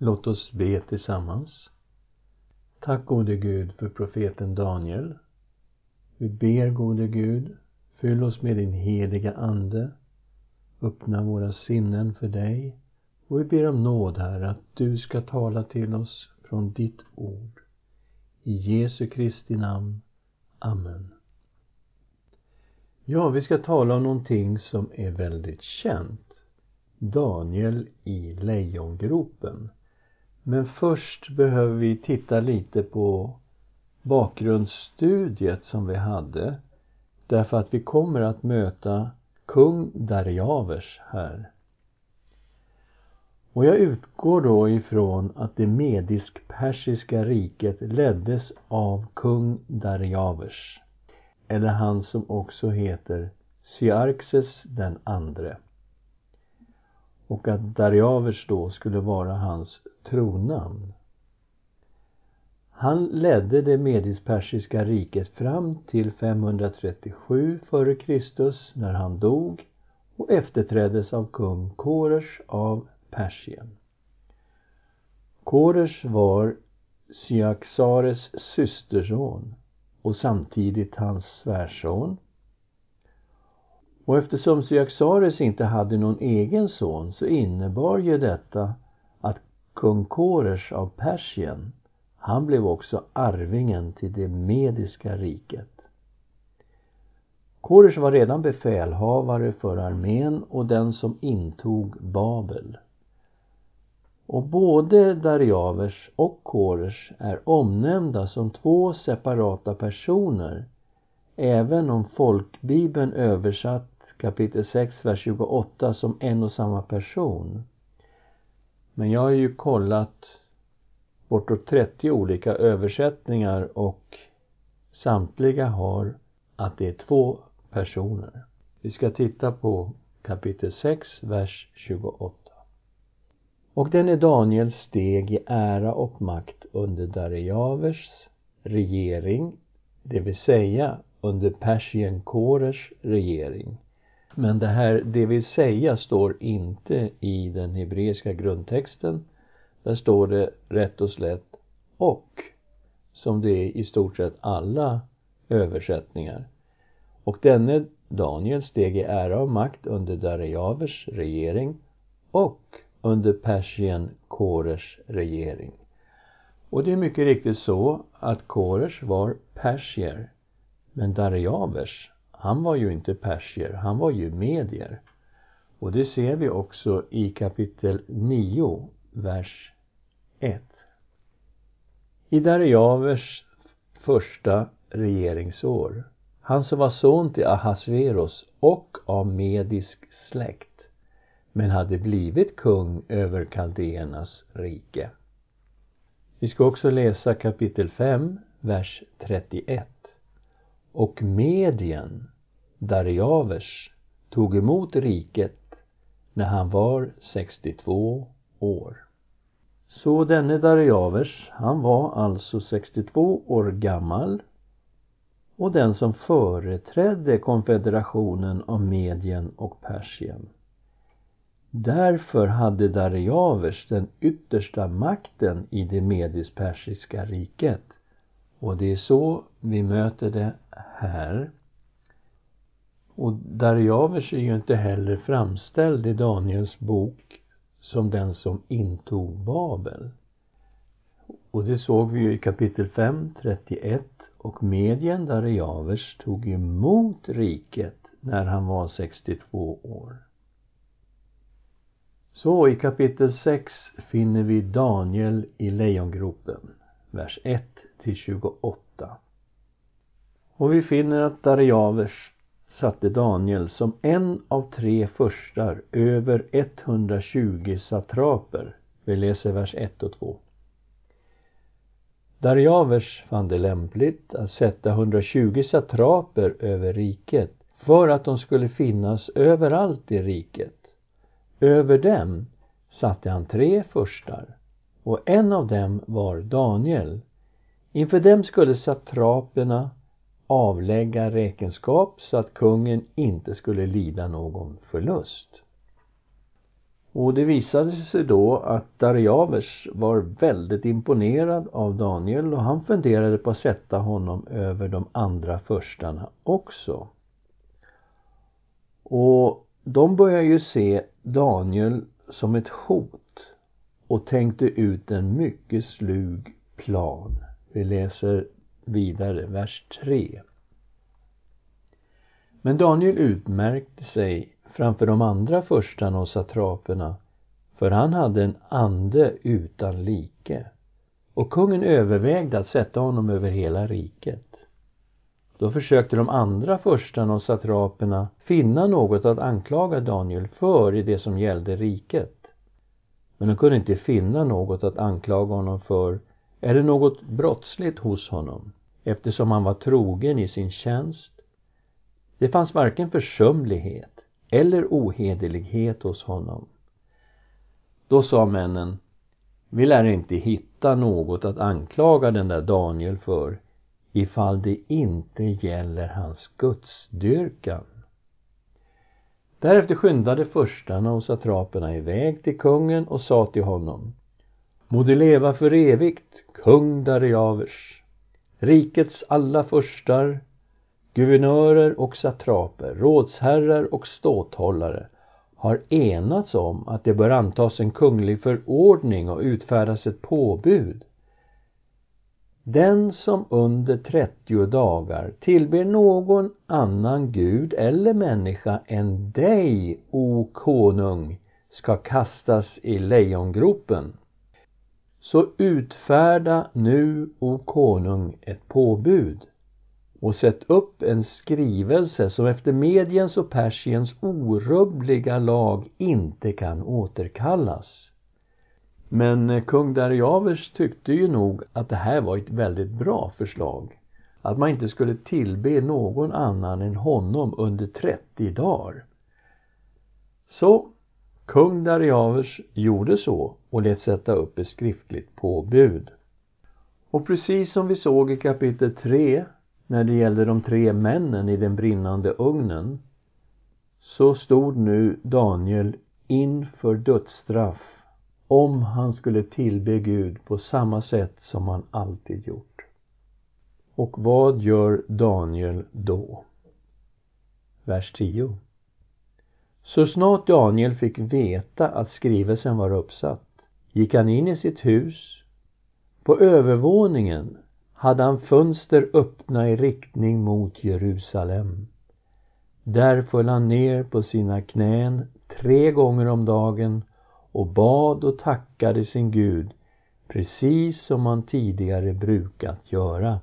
Låt oss be tillsammans. Tack gode Gud för profeten Daniel. Vi ber gode Gud, fyll oss med din heliga Ande. Öppna våra sinnen för dig. Och vi ber om nåd, Herre, att du ska tala till oss från ditt ord. I Jesu Kristi namn. Amen. Ja, vi ska tala om någonting som är väldigt känt. Daniel i lejongropen. Men först behöver vi titta lite på bakgrundsstudiet som vi hade. Därför att vi kommer att möta kung Darjavers här. Och jag utgår då ifrån att det medisk-persiska riket leddes av kung Darjavers. Eller han som också heter Syarxes den andre och att Darjavers då skulle vara hans tronnamn. Han ledde det medisk-persiska riket fram till 537 f.Kr. när han dog och efterträddes av kung Koresh av Persien. Koresh var Syaxares systerson och samtidigt hans svärson och eftersom Syaxares inte hade någon egen son så innebar ju detta att kung Koresh av Persien, han blev också arvingen till det mediska riket. Koresh var redan befälhavare för armén och den som intog Babel. Och både Darjavers och Koresh är omnämnda som två separata personer även om folkbibeln översatt kapitel 6, vers 28 som en och samma person. Men jag har ju kollat bortåt 30 olika översättningar och samtliga har att det är två personer. Vi ska titta på kapitel 6, vers 28. Och den är Daniels steg i ära och makt under Darejavers regering, det vill säga under Persien Kores regering. Men det här, det vill säga, står inte i den hebreiska grundtexten. Där står det rätt och slätt och, som det är i stort sett alla översättningar. Och denne Daniel steg i ära och makt under Darejavers regering och under Persien Kores regering. Och det är mycket riktigt så att Kores var persier, men Darejavers han var ju inte persier, han var ju medier. Och det ser vi också i kapitel 9, vers 1. I Darejavers första regeringsår, han som var son till Ahasveros och av medisk släkt, men hade blivit kung över kaldéernas rike. Vi ska också läsa kapitel 5, vers 31 och Medien, Darjavers, tog emot riket när han var 62 år. Så denne Darjavers, han var alltså 62 år gammal och den som företrädde konfederationen av Medien och Persien. Därför hade Darjavers den yttersta makten i det medisk-persiska riket. Och det är så vi möter det här. Och Darjavers är ju inte heller framställd i Daniels bok som den som intog Babel. Och det såg vi ju i kapitel 5, 31 och medien Darjavers tog emot riket när han var 62 år. Så i kapitel 6 finner vi Daniel i lejongropen, vers 1 till 28. Och vi finner att Darjavers satte Daniel som en av tre förstar över 120 satraper. Vi läser vers 1 och 2. Darjavers fann det lämpligt att sätta 120 satraper över riket för att de skulle finnas överallt i riket. Över dem satte han tre förstar och en av dem var Daniel. Inför dem skulle satraperna avlägga räkenskap så att kungen inte skulle lida någon förlust. Och det visade sig då att Darjavers var väldigt imponerad av Daniel och han funderade på att sätta honom över de andra förstarna också. Och de börjar ju se Daniel som ett hot och tänkte ut en mycket slug plan. Vi läser vidare, vers 3. Men Daniel utmärkte sig framför de andra förstarna och satraperna för han hade en ande utan like och kungen övervägde att sätta honom över hela riket. Då försökte de andra förstarna och satraperna finna något att anklaga Daniel för i det som gällde riket. Men de kunde inte finna något att anklaga honom för eller något brottsligt hos honom eftersom han var trogen i sin tjänst. Det fanns varken försumlighet eller ohederlighet hos honom. Då sa männen, vi lär inte hitta något att anklaga den där Daniel för ifall det inte gäller hans gudsdyrkan. Därefter skyndade förstarna och satraperna iväg till kungen och sa till honom Må du leva för evigt, kung Darjavers. Rikets alla förstar, guvernörer och satraper, rådsherrar och ståthållare har enats om att det bör antas en kunglig förordning och utfärdas ett påbud den som under 30 dagar tillber någon annan gud eller människa än dig, o konung, ska kastas i lejongropen. Så utfärda nu, o konung, ett påbud och sätt upp en skrivelse som efter Mediens och Persiens orubbliga lag inte kan återkallas. Men eh, kung Darjavers tyckte ju nog att det här var ett väldigt bra förslag. Att man inte skulle tillbe någon annan än honom under 30 dagar. Så kung Darjavers gjorde så och lät sätta upp ett skriftligt påbud. Och precis som vi såg i kapitel 3 när det gällde de tre männen i den brinnande ugnen så stod nu Daniel inför dödsstraff om han skulle tillbe Gud på samma sätt som han alltid gjort. Och vad gör Daniel då? Vers 10. Så snart Daniel fick veta att skrivelsen var uppsatt gick han in i sitt hus. På övervåningen hade han fönster öppna i riktning mot Jerusalem. Där föll han ner på sina knän tre gånger om dagen och bad och tackade sin Gud precis som han tidigare brukat göra.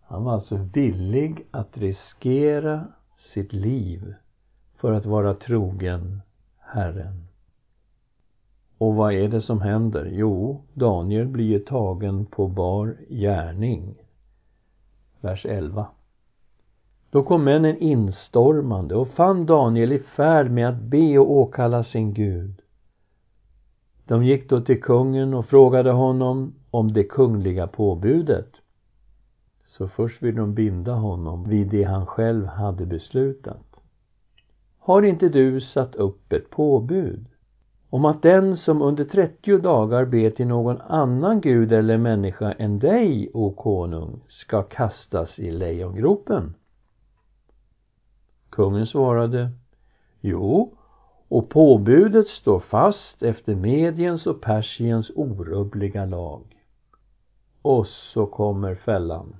Han var alltså villig att riskera sitt liv för att vara trogen Herren. Och vad är det som händer? Jo, Daniel blir tagen på bar gärning. Vers 11. Då kom männen instormande och fann Daniel i färd med att be och åkalla sin Gud. De gick då till kungen och frågade honom om det kungliga påbudet. Så först ville de binda honom vid det han själv hade beslutat. Har inte du satt upp ett påbud om att den som under 30 dagar ber till någon annan gud eller människa än dig, o konung, ska kastas i lejongropen? Kungen svarade Jo, och påbudet står fast efter Mediens och Persiens orubbliga lag. Och så kommer fällan.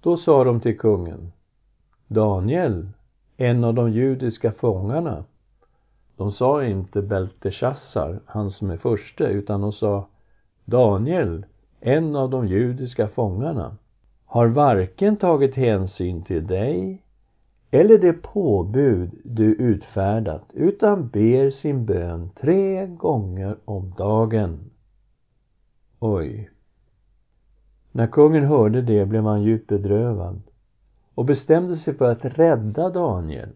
Då sa de till kungen Daniel, en av de judiska fångarna. De sa inte Belteshazzar, han som är förste, utan de sa Daniel, en av de judiska fångarna, har varken tagit hänsyn till dig eller det påbud du utfärdat utan ber sin bön tre gånger om dagen. Oj. När kungen hörde det blev han djupt bedrövad och bestämde sig för att rädda Daniel.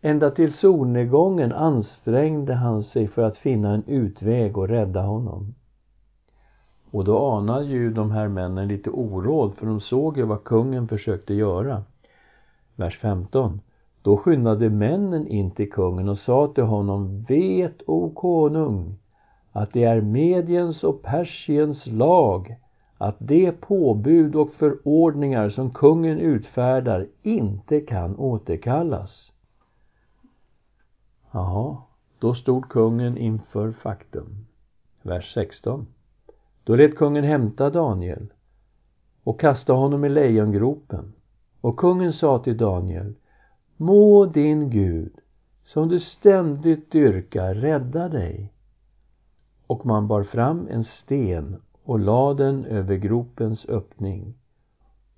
Ända till solnedgången ansträngde han sig för att finna en utväg och rädda honom. Och då anade ju de här männen lite oråd för de såg ju vad kungen försökte göra vers 15. Då skyndade männen in till kungen och sa till honom, vet, o konung, att det är Mediens och Persiens lag att de påbud och förordningar som kungen utfärdar inte kan återkallas. Ja, då stod kungen inför faktum. Vers 16. Då lät kungen hämta Daniel och kasta honom i lejongropen. Och kungen sa till Daniel, må din Gud, som du ständigt dyrkar, rädda dig. Och man bar fram en sten och lade den över gropens öppning.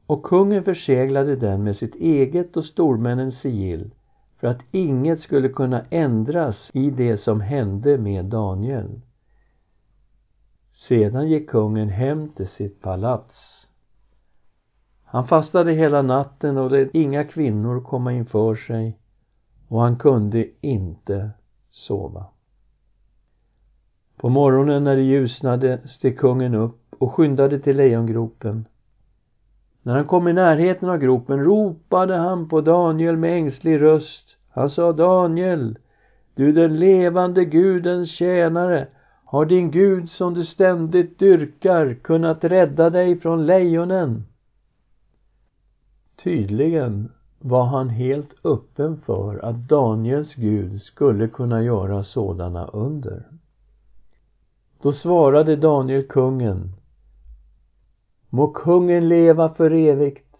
Och kungen förseglade den med sitt eget och stormännens sigill för att inget skulle kunna ändras i det som hände med Daniel. Sedan gick kungen hem till sitt palats. Han fastade hela natten och lät inga kvinnor komma inför sig och han kunde inte sova. På morgonen när det ljusnade steg kungen upp och skyndade till lejongropen. När han kom i närheten av gropen ropade han på Daniel med ängslig röst. Han sa Daniel, du den levande Gudens tjänare, har din Gud som du ständigt dyrkar kunnat rädda dig från lejonen? Tydligen var han helt öppen för att Daniels Gud skulle kunna göra sådana under. Då svarade Daniel kungen Må kungen leva för evigt.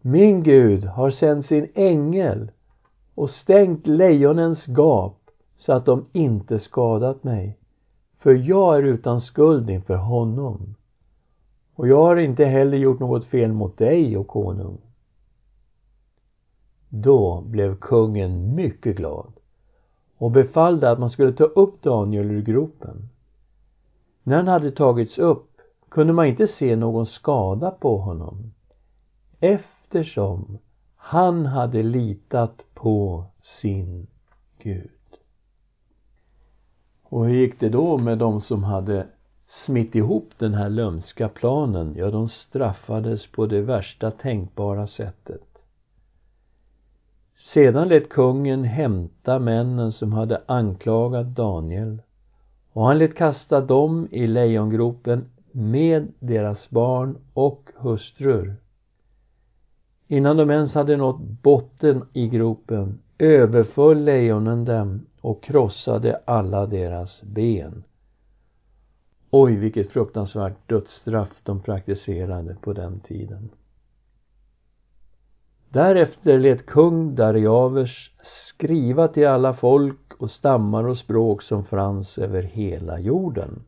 Min Gud har sänt sin ängel och stängt lejonens gap så att de inte skadat mig. För jag är utan skuld inför honom. Och jag har inte heller gjort något fel mot dig, och konung. Då blev kungen mycket glad och befallde att man skulle ta upp Daniel ur gropen. När han hade tagits upp kunde man inte se någon skada på honom eftersom han hade litat på sin Gud. Och hur gick det då med de som hade smitt ihop den här lömska planen? Ja, de straffades på det värsta tänkbara sättet. Sedan lät kungen hämta männen som hade anklagat Daniel och han lät kasta dem i lejongropen med deras barn och hustrur. Innan de ens hade nått botten i gropen överföll lejonen dem och krossade alla deras ben. Oj, vilket fruktansvärt dödsstraff de praktiserade på den tiden. Därefter lät kung Dariavers skriva till alla folk och stammar och språk som fanns över hela jorden.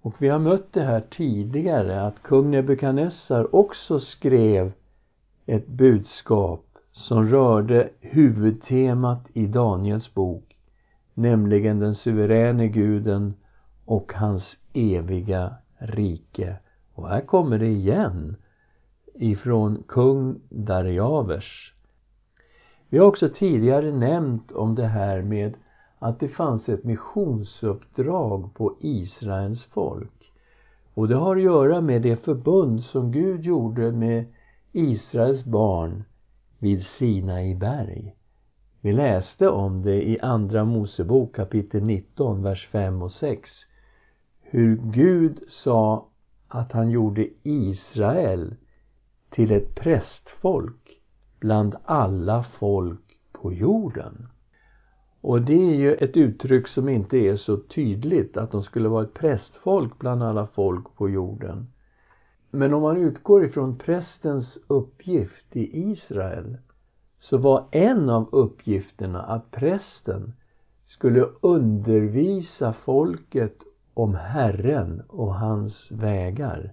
Och vi har mött det här tidigare att kung Nebukadnessar också skrev ett budskap som rörde huvudtemat i Daniels bok, nämligen den suveräne guden och hans eviga rike. Och här kommer det igen ifrån kung Darjavers. Vi har också tidigare nämnt om det här med att det fanns ett missionsuppdrag på Israels folk. Och det har att göra med det förbund som Gud gjorde med Israels barn vid Sinai berg. Vi läste om det i Andra Mosebok kapitel 19, vers 5 och 6. Hur Gud sa att han gjorde Israel till ett prästfolk bland alla folk på jorden. Och det är ju ett uttryck som inte är så tydligt att de skulle vara ett prästfolk bland alla folk på jorden. Men om man utgår ifrån prästens uppgift i Israel så var en av uppgifterna att prästen skulle undervisa folket om Herren och hans vägar.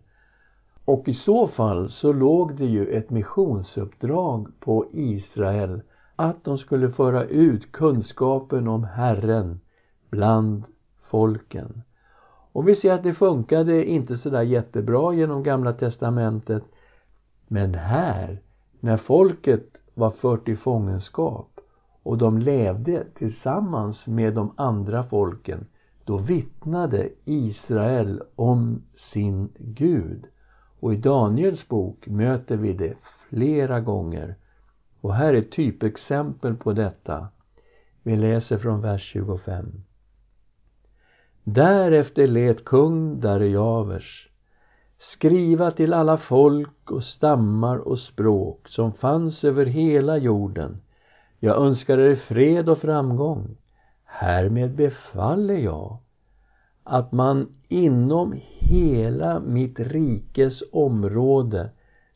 Och i så fall så låg det ju ett missionsuppdrag på Israel att de skulle föra ut kunskapen om Herren bland folken. Och vi ser att det funkade inte sådär jättebra genom Gamla Testamentet. Men här, när folket var fört i fångenskap och de levde tillsammans med de andra folken, då vittnade Israel om sin Gud. Och i Daniels bok möter vi det flera gånger Och här är typexempel på detta. Vi läser från vers 25. Därefter lät kung Darejavers skriva till alla folk och stammar och språk som fanns över hela jorden. Jag önskar er fred och framgång. Härmed befaller jag att man inom hela mitt rikes område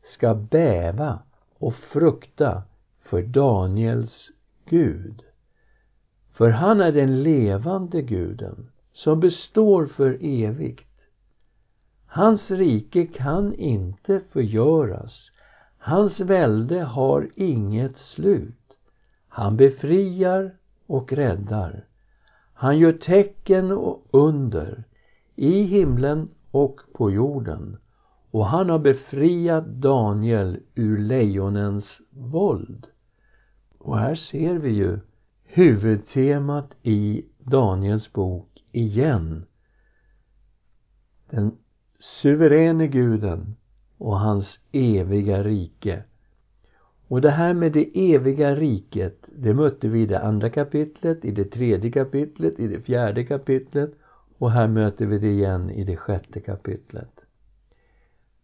ska bäva och frukta för Daniels Gud. För han är den levande guden som består för evigt. Hans rike kan inte förgöras. Hans välde har inget slut. Han befriar och räddar. Han gör tecken och under i himlen och på jorden. Och han har befriat Daniel ur lejonens våld. Och här ser vi ju huvudtemat i Daniels bok igen. Den suveräne guden och hans eviga rike. Och det här med det eviga riket, det mötte vi i det andra kapitlet, i det tredje kapitlet, i det fjärde kapitlet och här möter vi det igen i det sjätte kapitlet.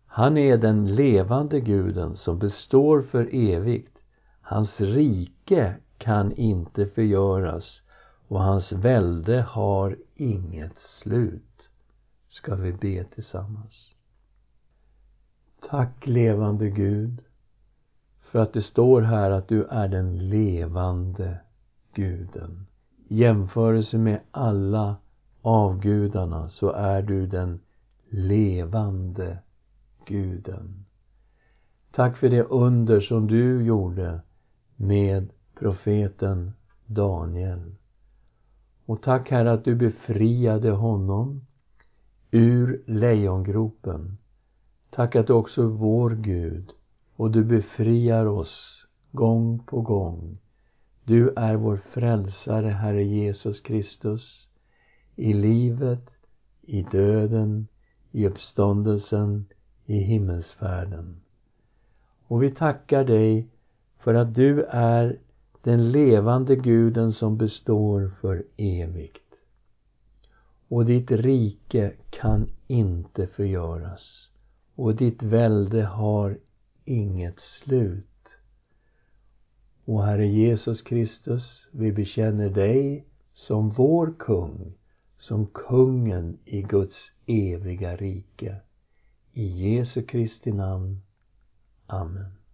Han är den levande guden som består för evigt. Hans rike kan inte förgöras och hans välde har inget slut. Ska vi be tillsammans. Tack levande Gud för att det står här att du är den levande guden. I jämförelse med alla avgudarna så är du den levande guden. Tack för det under som du gjorde med profeten Daniel. Och tack Herre att du befriade honom ur lejongropen. Tack att du också är vår Gud och du befriar oss gång på gång. Du är vår frälsare, Herre Jesus Kristus, i livet, i döden, i uppståndelsen, i himmelsfärden. Och vi tackar dig för att du är den levande guden som består för evigt. Och ditt rike kan inte förgöras och ditt välde har inget slut. Och Herre Jesus Kristus, vi bekänner dig som vår kung, som kungen i Guds eviga rike. I Jesu Kristi namn. Amen.